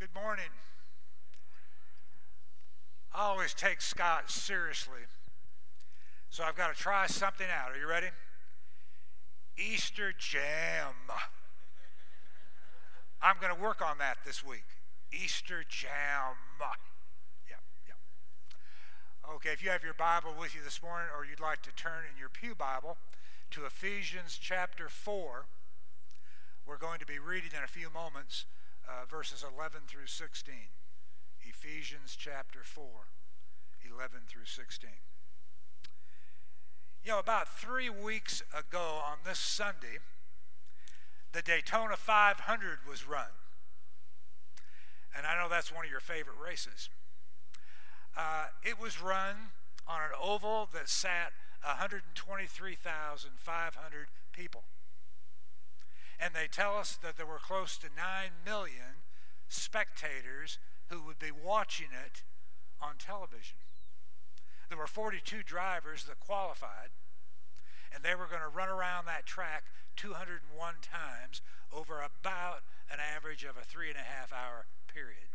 Good morning. I always take Scott seriously, so I've got to try something out. Are you ready? Easter jam. I'm going to work on that this week. Easter jam. Yeah, yeah. Okay, if you have your Bible with you this morning, or you'd like to turn in your Pew Bible to Ephesians chapter 4, we're going to be reading in a few moments uh, verses 11 through 16. Ephesians chapter 4, 11 through 16. You know, about three weeks ago on this Sunday, the Daytona 500 was run. And I know that's one of your favorite races. Uh, it was run on an oval that sat 123,500 people and they tell us that there were close to 9 million spectators who would be watching it on television. There were 42 drivers that qualified, and they were going to run around that track 201 times over about an average of a three and a half hour period.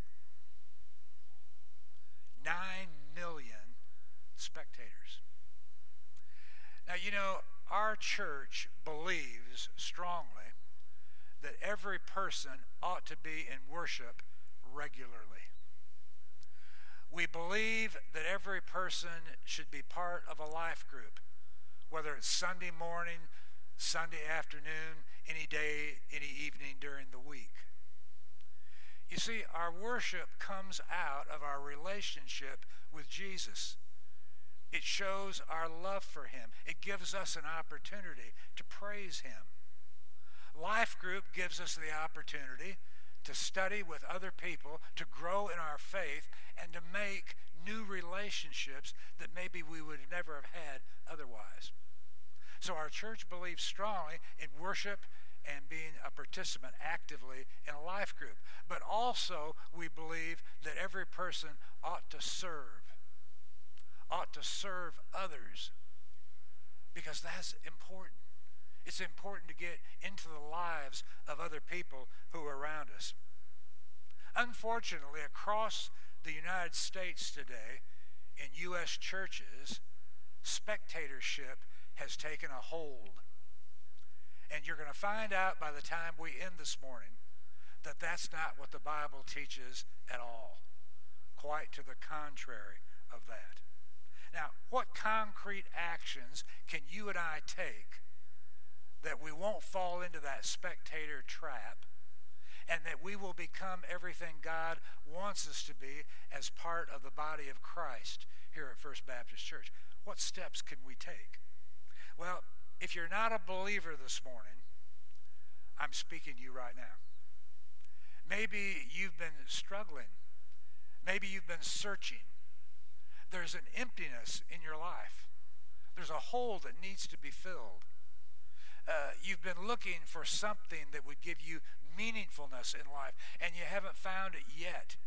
Nine million spectators. Now, you know, our church believes strongly that every person ought to be in worship regularly. We believe that every person should be part of a life group, whether it's Sunday morning, Sunday afternoon, any day, any evening during the week. You see, our worship comes out of our relationship with Jesus. It shows our love for Him. It gives us an opportunity to praise Him. Life group gives us the opportunity to study with other people, to grow in our faith, and to make new relationships that maybe we would never have had otherwise. So our church believes strongly in worship and being a participant actively in a life group. But also, we believe that every person ought to serve, ought to serve others, because that's important. It's important to get into the lives of other people who are around us. Unfortunately, across the United States today, in U.S. churches, spectatorship has taken a hold. And you're going to find out by the time we end this morning that that's not what the Bible teaches at all. Quite to the contrary of that. Now, what concrete actions can you and I take that we won't fall into that spectator trap and that we will become everything God wants us to be as part of the body of Christ here at First Baptist Church. What steps can we take? Well, if you're not a believer this morning, I'm speaking to you right now. Maybe you've been struggling. Maybe you've been searching. There's an emptiness in your life. There's a hole that needs to be filled uh, you've been looking for something that would give you meaningfulness in life, and you haven't found it yet.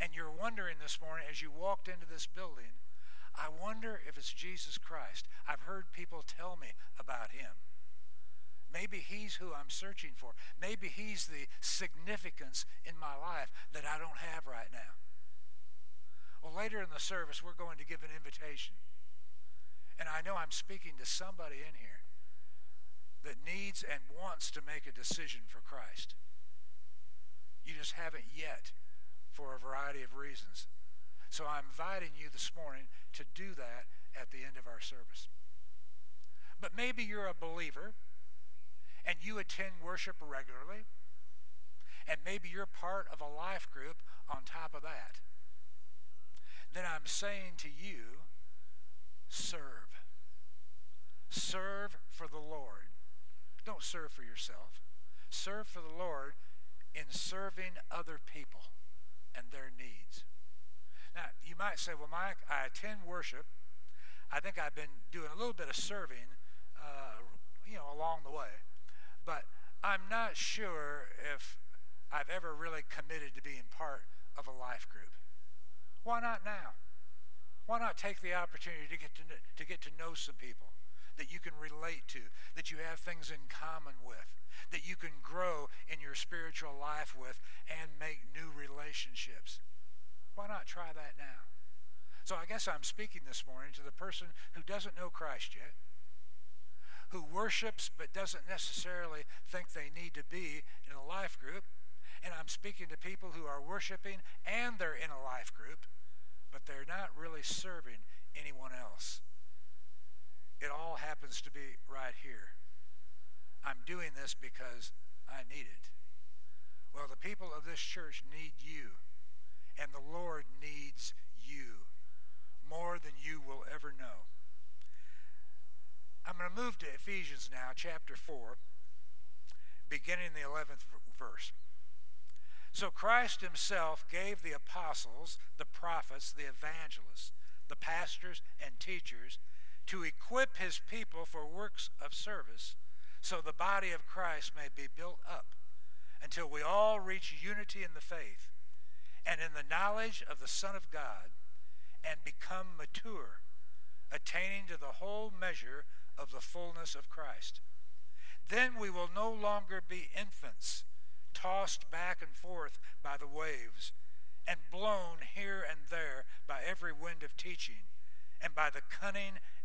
And you're wondering this morning as you walked into this building, I wonder if it's Jesus Christ. I've heard people tell me about him. Maybe he's who I'm searching for. Maybe he's the significance in my life that I don't have right now. Well, later in the service, we're going to give an invitation. And I know I'm speaking to somebody in here that needs and wants to make a decision for Christ. You just haven't yet for a variety of reasons. So I'm inviting you this morning to do that at the end of our service. But maybe you're a believer and you attend worship regularly, and maybe you're part of a life group on top of that. Then I'm saying to you, serve. Serve for the Lord. Don't serve for yourself. Serve for the Lord in serving other people and their needs. Now, you might say, well, Mike, I attend worship. I think I've been doing a little bit of serving, uh, you know, along the way. But I'm not sure if I've ever really committed to being part of a life group. Why not now? Why not take the opportunity to get to, to get to know some people? That you can relate to, that you have things in common with, that you can grow in your spiritual life with and make new relationships. Why not try that now? So I guess I'm speaking this morning to the person who doesn't know Christ yet, who worships but doesn't necessarily think they need to be in a life group. And I'm speaking to people who are worshiping and they're in a life group, but they're not really serving anyone else. It all happens to be right here. I'm doing this because I need it. Well, the people of this church need you, and the Lord needs you more than you will ever know. I'm going to move to Ephesians now, chapter 4, beginning the 11th verse. So Christ himself gave the apostles, the prophets, the evangelists, the pastors, and teachers to equip his people for works of service so the body of Christ may be built up until we all reach unity in the faith and in the knowledge of the Son of God and become mature, attaining to the whole measure of the fullness of Christ. Then we will no longer be infants, tossed back and forth by the waves, and blown here and there by every wind of teaching, and by the cunning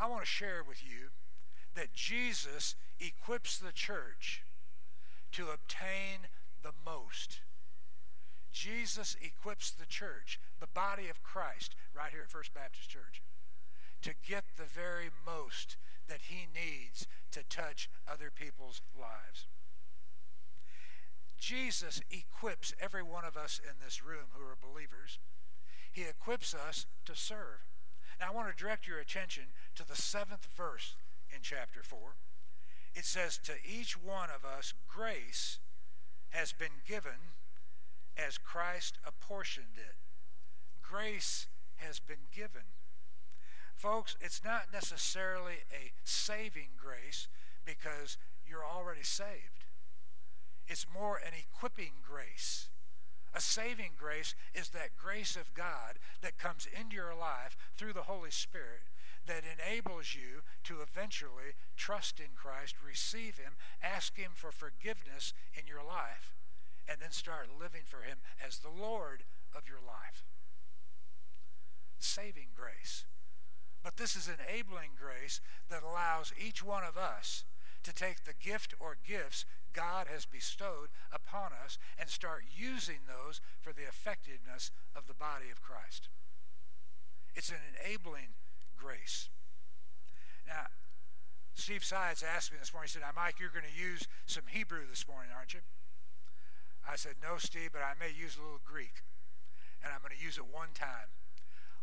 I want to share with you that Jesus equips the church to obtain the most. Jesus equips the church, the body of Christ, right here at First Baptist Church, to get the very most that he needs to touch other people's lives. Jesus equips every one of us in this room who are believers. He equips us to serve. Now, I want to direct your attention to the seventh verse in chapter 4. It says, To each one of us, grace has been given as Christ apportioned it. Grace has been given. Folks, it's not necessarily a saving grace because you're already saved. It's more an equipping grace. A saving grace is that grace of God that comes into your life through the Holy Spirit that enables you to eventually trust in Christ, receive Him, ask Him for forgiveness in your life, and then start living for Him as the Lord of your life. Saving grace. But this is enabling grace that allows each one of us to take the gift or gifts God has bestowed upon us and start using those for the effectiveness of the body of Christ. It's an enabling grace. Now, Steve Sides asked me this morning, he said, Now, Mike, you're going to use some Hebrew this morning, aren't you? I said, No, Steve, but I may use a little Greek. And I'm going to use it one time.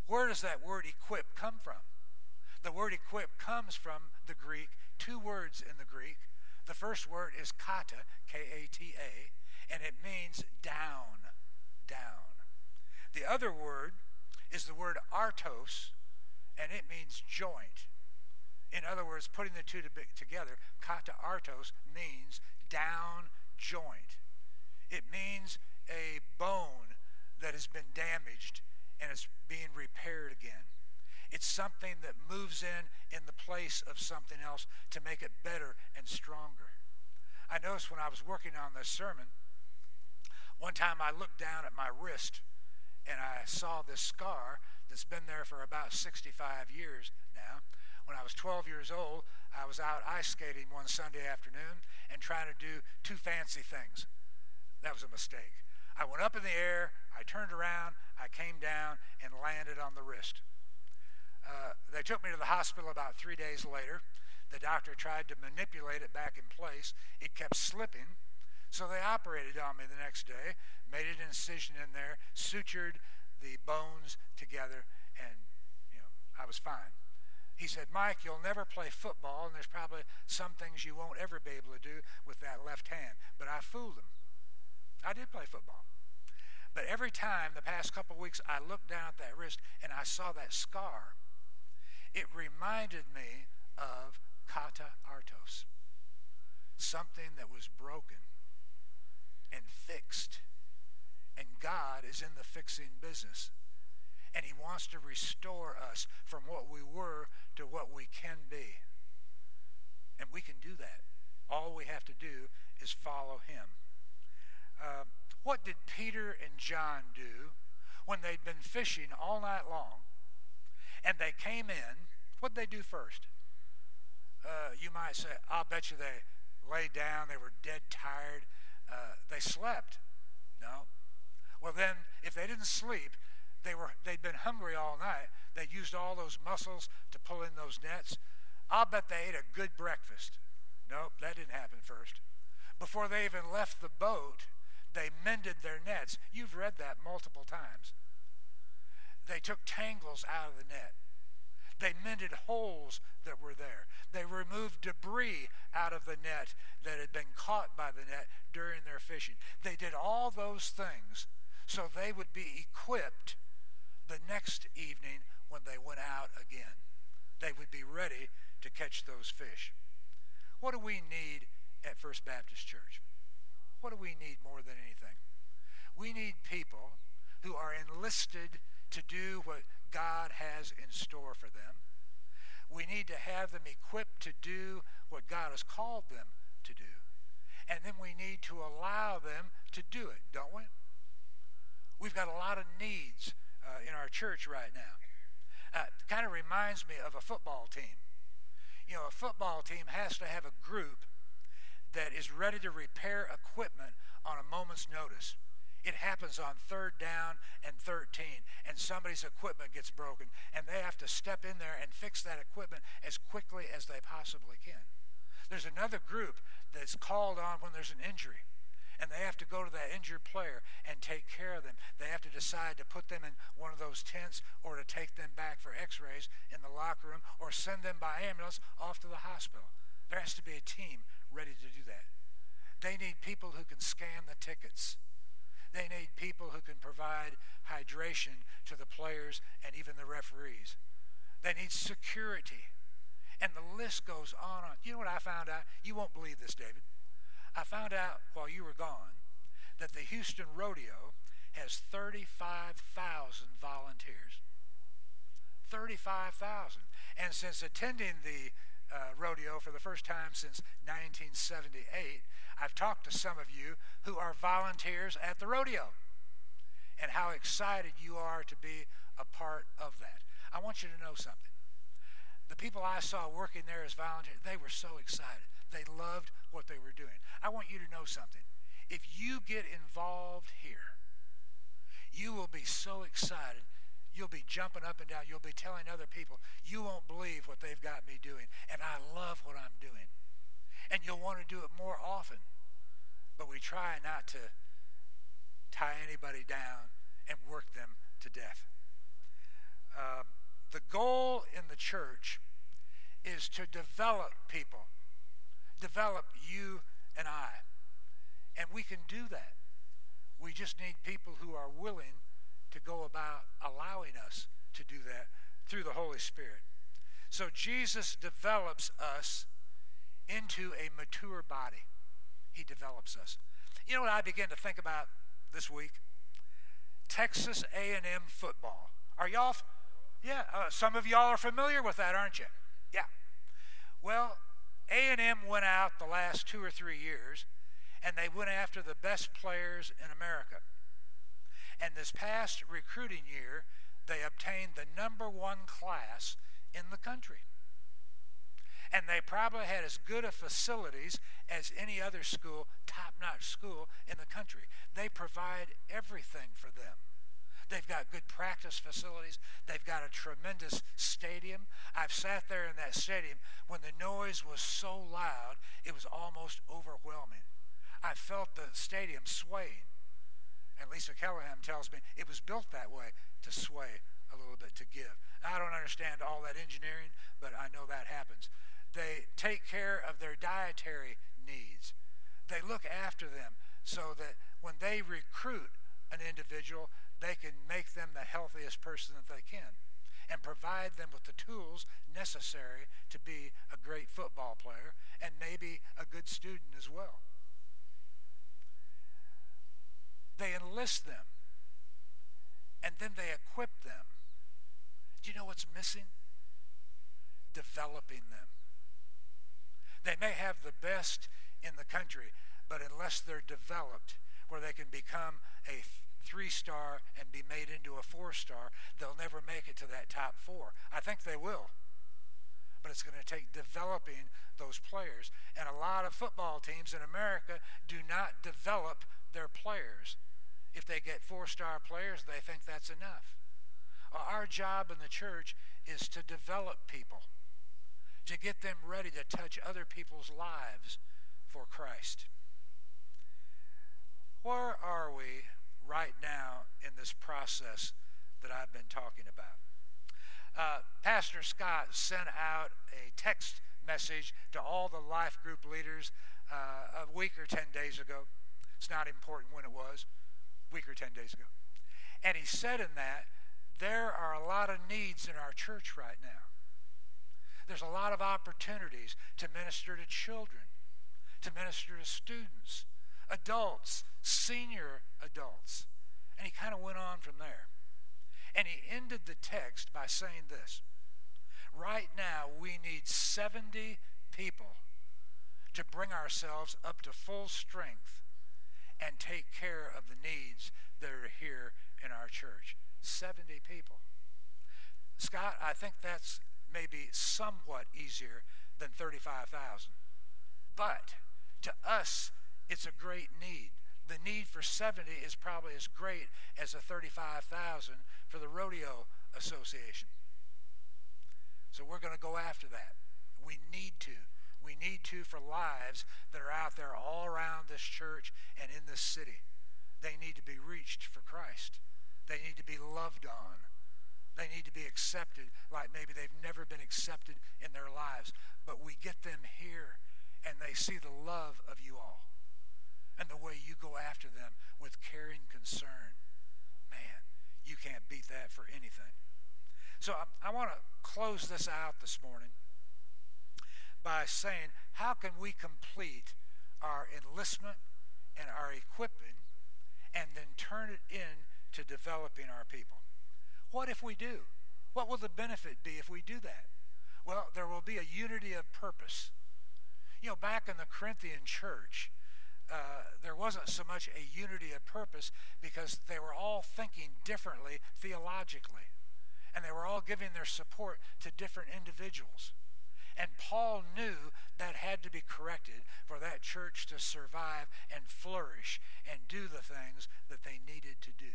Where does that word equip come from? The word equip comes from the Greek, two words in the Greek. The first word is kata, K A T A, and it means down, down. The other word is the word artos, and it means joint. In other words, putting the two together, kata artos means down joint. It means a bone that has been damaged and is being repaired again. It's something that moves in in the place of something else to make it better and stronger. I noticed when I was working on this sermon, one time I looked down at my wrist and I saw this scar that's been there for about 65 years now. When I was 12 years old, I was out ice skating one Sunday afternoon and trying to do two fancy things. That was a mistake. I went up in the air, I turned around, I came down, and landed on the wrist. Uh, they took me to the hospital about three days later. The doctor tried to manipulate it back in place. It kept slipping. So they operated on me the next day, made an incision in there, sutured the bones together, and you know I was fine. He said, Mike, you'll never play football, and there's probably some things you won't ever be able to do with that left hand. But I fooled him. I did play football. But every time the past couple weeks I looked down at that wrist and I saw that scar, it reminded me of kata artos, something that was broken and fixed. And God is in the fixing business. And he wants to restore us from what we were to what we can be. And we can do that. All we have to do is follow him. Uh, what did Peter and John do when they'd been fishing all night long and they came in? What'd they do first? Uh, you might say, I'll bet you they laid down, they were dead tired, uh, they slept. No. Well, then, if they didn't sleep, they were, they'd been hungry all night. They used all those muscles to pull in those nets. I'll bet they ate a good breakfast. Nope, that didn't happen first. Before they even left the boat, they mended their nets. You've read that multiple times. They took tangles out of the net. They mended holes that were there. They removed debris out of the net that had been caught by the net during their fishing. They did all those things so they would be equipped the next evening when they went out again. They would be ready to catch those fish. What do we need at First Baptist Church? What do we need more than anything? We need people who are enlisted to do what God has in store for them. We need to have them equipped to do what God has called them to do. And then we need to allow them to do it, don't we? We've got a lot of needs uh, in our church right now. Uh, kind of reminds me of a football team. You know, a football team has to have a group that is ready to repair equipment on a moment's notice. It happens on third down and 13, and somebody's equipment gets broken, and they have to step in there and fix that equipment as quickly as they possibly can. There's another group that's called on when there's an injury, and they have to go to that injured player and take care of them. They have to decide to put them in one of those tents or to take them back for x rays in the locker room or send them by ambulance off to the hospital. There has to be a team ready to do that. They need people who can scan the tickets. They need people who can provide hydration to the players and even the referees. They need security. And the list goes on and on. You know what I found out? You won't believe this, David. I found out while you were gone that the Houston Rodeo has 35,000 volunteers. 35,000. And since attending the uh, rodeo for the first time since 1978, I've talked to some of you who are volunteers at the rodeo and how excited you are to be a part of that. I want you to know something. The people I saw working there as volunteers, they were so excited. They loved what they were doing. I want you to know something. If you get involved here, you will be so excited You'll be jumping up and down. You'll be telling other people, you won't believe what they've got me doing. And I love what I'm doing. And you'll want to do it more often. But we try not to tie anybody down and work them to death. Uh, the goal in the church is to develop people, develop you and I. And we can do that. We just need people who are willing to go about allowing us to do that through the Holy Spirit. So Jesus develops us into a mature body. He develops us. You know what I began to think about this week? Texas A&M football. Are y'all? Yeah, uh, some of y'all are familiar with that, aren't you? Yeah. Well, A&M went out the last two or three years, and they went after the best players in America. And this past recruiting year, they obtained the number one class in the country. And they probably had as good a facilities as any other school, top notch school in the country. They provide everything for them. They've got good practice facilities. They've got a tremendous stadium. I've sat there in that stadium when the noise was so loud, it was almost overwhelming. I felt the stadium swaying. And Lisa Callahan tells me it was built that way to sway a little bit to give. I don't understand all that engineering, but I know that happens. They take care of their dietary needs. They look after them so that when they recruit an individual, they can make them the healthiest person that they can and provide them with the tools necessary to be a great football player and maybe a good student as well. They enlist them and then they equip them. Do you know what's missing? Developing them. They may have the best in the country, but unless they're developed, where they can become a three star and be made into a four star, they'll never make it to that top four. I think they will. But it's going to take developing those players. And a lot of football teams in America do not develop their players. If they get four star players, they think that's enough. Our job in the church is to develop people, to get them ready to touch other people's lives for Christ. Where are we right now in this process that I've been talking about? Uh, Pastor Scott sent out a text message to all the life group leaders uh, a week or 10 days ago. It's not important when it was, week or 10 days ago. And he said in that, there are a lot of needs in our church right now. There's a lot of opportunities to minister to children, to minister to students, adults, senior adults. And he kind of went on from there. And he ended the text by saying this Right now, we need 70 people to bring ourselves up to full strength and take care of the needs that are here in our church. 70 people. Scott, I think that's maybe somewhat easier than 35,000. But to us, it's a great need. The need for 70 is probably as great as the 35,000 for the Rodeo Association. So we're going to go after that. We need to. We need to for lives that are out there all around this church and in this city. They need to be reached for Christ. They need to be loved on. They need to be accepted like maybe they've never been accepted in their lives. But we get them here and they see the love of you all and the way you go after them with caring concern. Man, you can't beat that for anything. So I, I want to close this out this morning by saying, how can we complete our enlistment and our equipping and then turn it in to developing our people? What if we do? What will the benefit be if we do that? Well, there will be a unity of purpose. You know, back in the Corinthian church, uh, there wasn't so much a unity of purpose because they were all thinking differently theologically. And they were all giving their support to different individuals. And Paul knew that had to be corrected for that church to survive and flourish and do the things that they needed to do.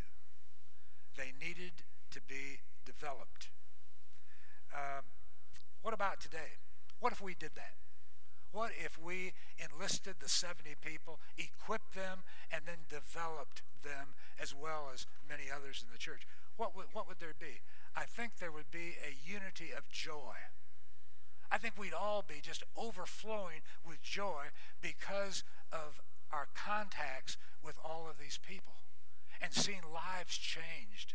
They needed to be developed. Um, what about today? What if we did that? What if we enlisted the 70 people, equipped them, and then developed them as well as many others in the church? What would, what would there be? I think there would be a unity of joy. I think we'd all be just overflowing with joy because of our contacts with all of these people and seeing lives changed,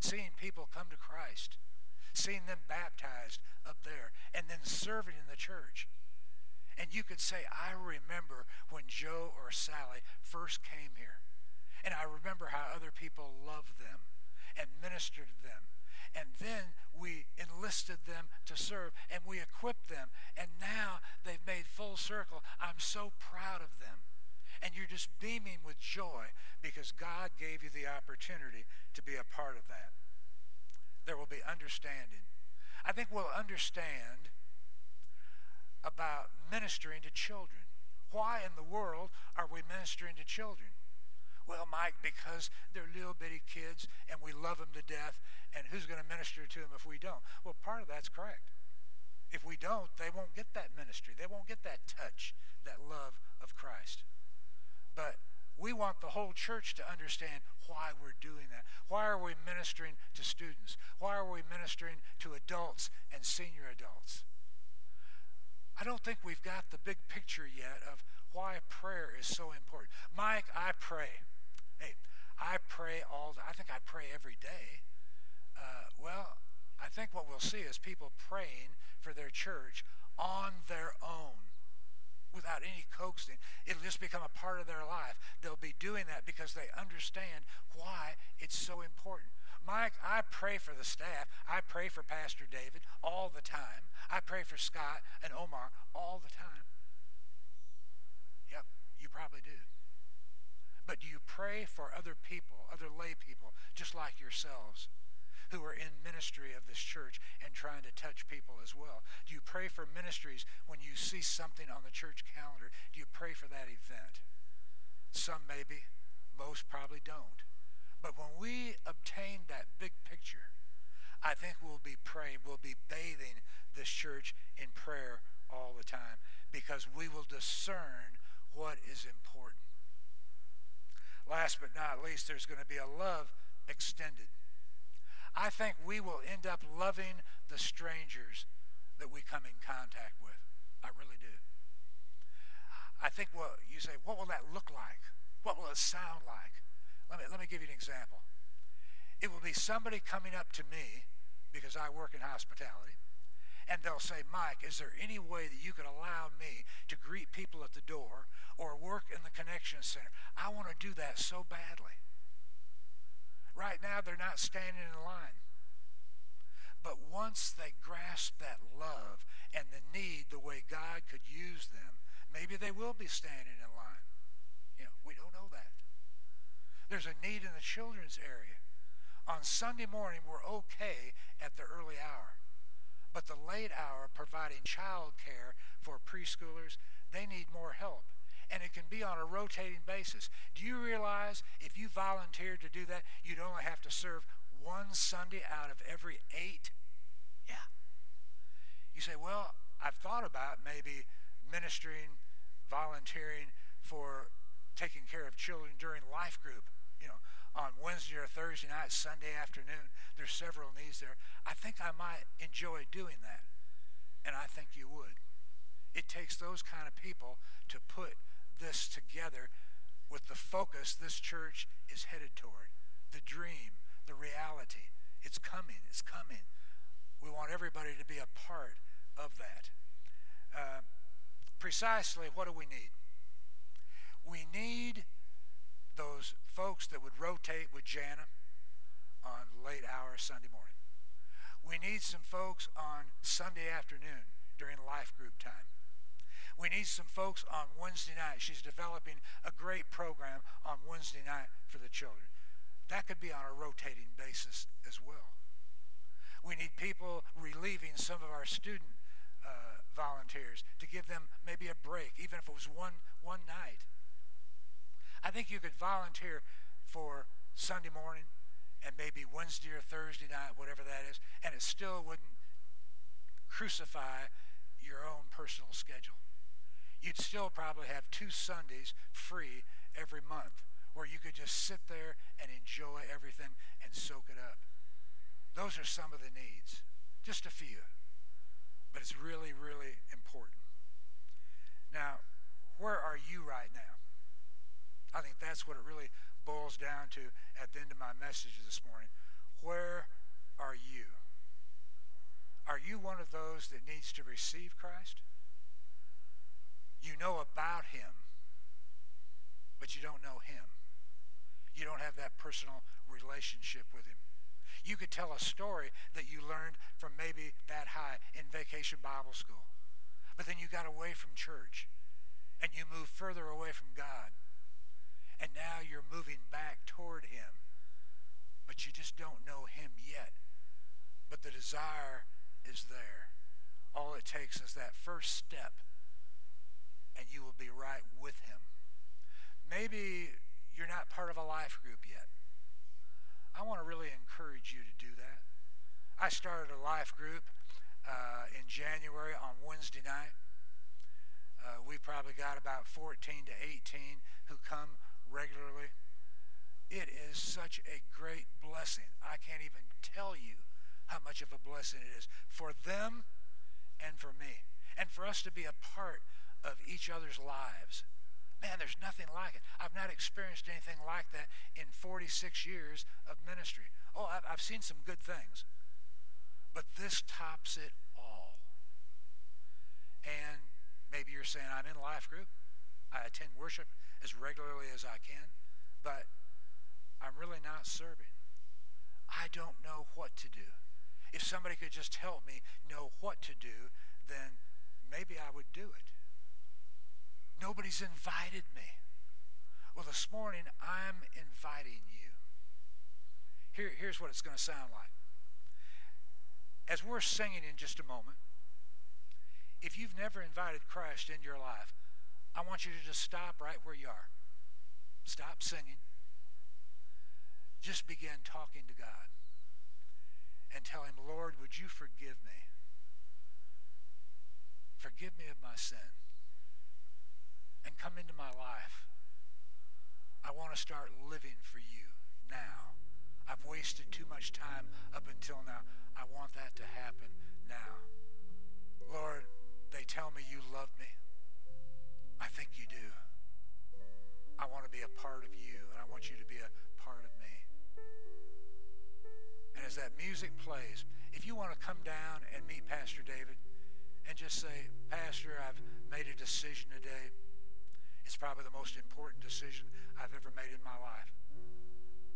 seeing people come to Christ, seeing them baptized up there, and then serving in the church. And you could say, I remember when Joe or Sally first came here. And I remember how other people loved them and ministered to them. And then we enlisted them to serve and we equipped them. And now they've made full circle. I'm so proud of them. And you're just beaming with joy because God gave you the opportunity to be a part of that. There will be understanding. I think we'll understand about ministering to children. Why in the world are we ministering to children? Well, Mike, because they're little bitty kids and we love them to death, and who's going to minister to them if we don't? Well, part of that's correct. If we don't, they won't get that ministry. They won't get that touch, that love of Christ. But we want the whole church to understand why we're doing that. Why are we ministering to students? Why are we ministering to adults and senior adults? I don't think we've got the big picture yet of why prayer is so important. Mike, I pray. Hey, I pray all. I think I pray every day. Uh, well, I think what we'll see is people praying for their church on their own without any coaxing. It'll just become a part of their life. They'll be doing that because they understand why it's so important. Mike, I pray for the staff. I pray for Pastor David all the time. I pray for Scott and Omar all the time. Yep, you probably do. But do you pray for other people, other lay people, just like yourselves? Who are in ministry of this church and trying to touch people as well? Do you pray for ministries when you see something on the church calendar? Do you pray for that event? Some maybe, most probably don't. But when we obtain that big picture, I think we'll be praying, we'll be bathing this church in prayer all the time because we will discern what is important. Last but not least, there's going to be a love extended. I think we will end up loving the strangers that we come in contact with. I really do. I think what you say, what will that look like? What will it sound like? Let me, let me give you an example. It will be somebody coming up to me because I work in hospitality, and they'll say, Mike, is there any way that you could allow me to greet people at the door or work in the connection center? I want to do that so badly. Right now, they're not standing in line. But once they grasp that love and the need the way God could use them, maybe they will be standing in line. You know, we don't know that. There's a need in the children's area. On Sunday morning, we're okay at the early hour. But the late hour, providing child care for preschoolers, they need more help and it can be on a rotating basis. Do you realize if you volunteered to do that, you'd only have to serve one Sunday out of every eight? Yeah. You say, well, I've thought about maybe ministering, volunteering for taking care of children during life group, you know, on Wednesday or Thursday night, Sunday afternoon. There's several needs there. I think I might enjoy doing that. And I think you would. It takes those kind of people to put this together with the focus this church is headed toward the dream, the reality. It's coming, it's coming. We want everybody to be a part of that. Uh, precisely, what do we need? We need those folks that would rotate with Jana on late hour Sunday morning. We need some folks on Sunday afternoon during life group time. We need some folks on Wednesday night. She's developing a great program on Wednesday night for the children. That could be on a rotating basis as well. We need people relieving some of our student uh, volunteers to give them maybe a break, even if it was one, one night. I think you could volunteer for Sunday morning and maybe Wednesday or Thursday night, whatever that is, and it still wouldn't crucify your own personal schedule you'd still probably have two Sundays free every month where you could just sit there and enjoy everything and soak it up. Those are some of the needs, just a few, but it's really, really important. Now, where are you right now? I think that's what it really boils down to at the end of my message this morning. Where are you? Are you one of those that needs to receive Christ? You know about him, but you don't know him. You don't have that personal relationship with him. You could tell a story that you learned from maybe that high in vacation Bible school. But then you got away from church and you moved further away from God. And now you're moving back toward him. But you just don't know him yet. But the desire is there. All it takes is that first step and you will be right with him. Maybe you're not part of a life group yet. I want to really encourage you to do that. I started a life group uh, in January on Wednesday night. Uh, we probably got about 14 to 18 who come regularly, it is such a great blessing. I can't even tell you how much of a blessing it is for them and for me. And for us to be a part of each other's lives. Man, there's nothing like it. I've not experienced anything like that in 46 years of ministry. Oh, I've, I've seen some good things. But this tops it all. And maybe you're saying, I'm in life group. I attend worship as regularly as I can, but I'm really not serving. I don't know what to do. If somebody could just help me know what to do, then maybe I would do it. Nobody's invited me. Well, this morning, I'm inviting you. Here, here's what it's going to sound like. As we're singing in just a moment, if you've never invited Christ into your life, I want you to just stop right where you are. Stop singing. Just begin talking to God and tell Him, Lord, would you forgive me? Forgive me of my sin and come into my life. I want to start living for you now. I've wasted too much time up until now. I want that to happen now. Lord, they tell me you love me. I think you do. I want to be a part of you, and I want you to be a part of me. And as that music plays, if you want to come down and meet Pastor David and just say, Pastor, I've made a decision today. It's probably the most important decision I've ever made in my life.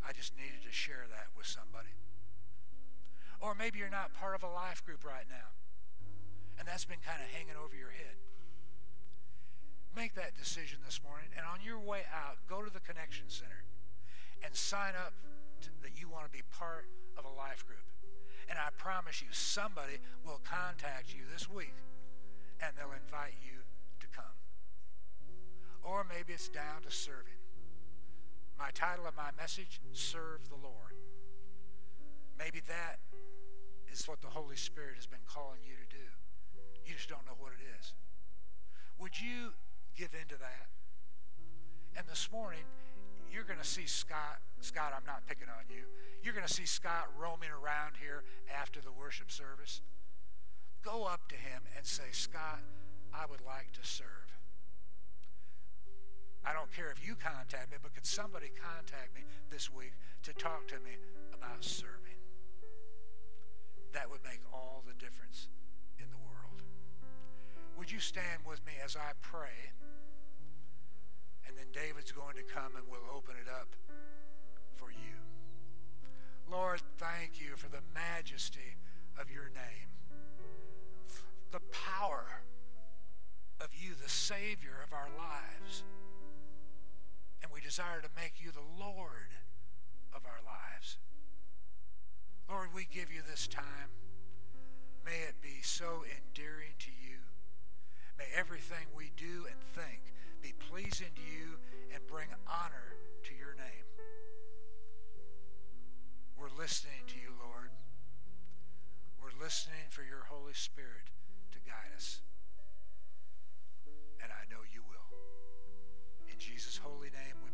I just needed to share that with somebody. Or maybe you're not part of a life group right now, and that's been kind of hanging over your head. Make that decision this morning, and on your way out, go to the Connection Center and sign up to, that you want to be part of a life group. And I promise you, somebody will contact you this week, and they'll invite you. Or maybe it's down to serving. My title of my message, Serve the Lord. Maybe that is what the Holy Spirit has been calling you to do. You just don't know what it is. Would you give into that? And this morning, you're going to see Scott. Scott, I'm not picking on you. You're going to see Scott roaming around here after the worship service. Go up to him and say, Scott, I would like to serve. I don't care if you contact me, but could somebody contact me this week to talk to me about serving? that would make all the difference in the world. Would you stand with me as I pray? And then David's going to come and we'll open it up for you. Lord, thank you for the majesty of your name, the power of you, the Savior of our lives desire to make you the Lord of our lives. Lord, we give you this time. May it be so endearing to you. May everything we do and think be pleasing to you and bring honor to your name. We're listening to you, Lord. We're listening for your Holy Spirit to guide us. And I know you will. In Jesus' holy name,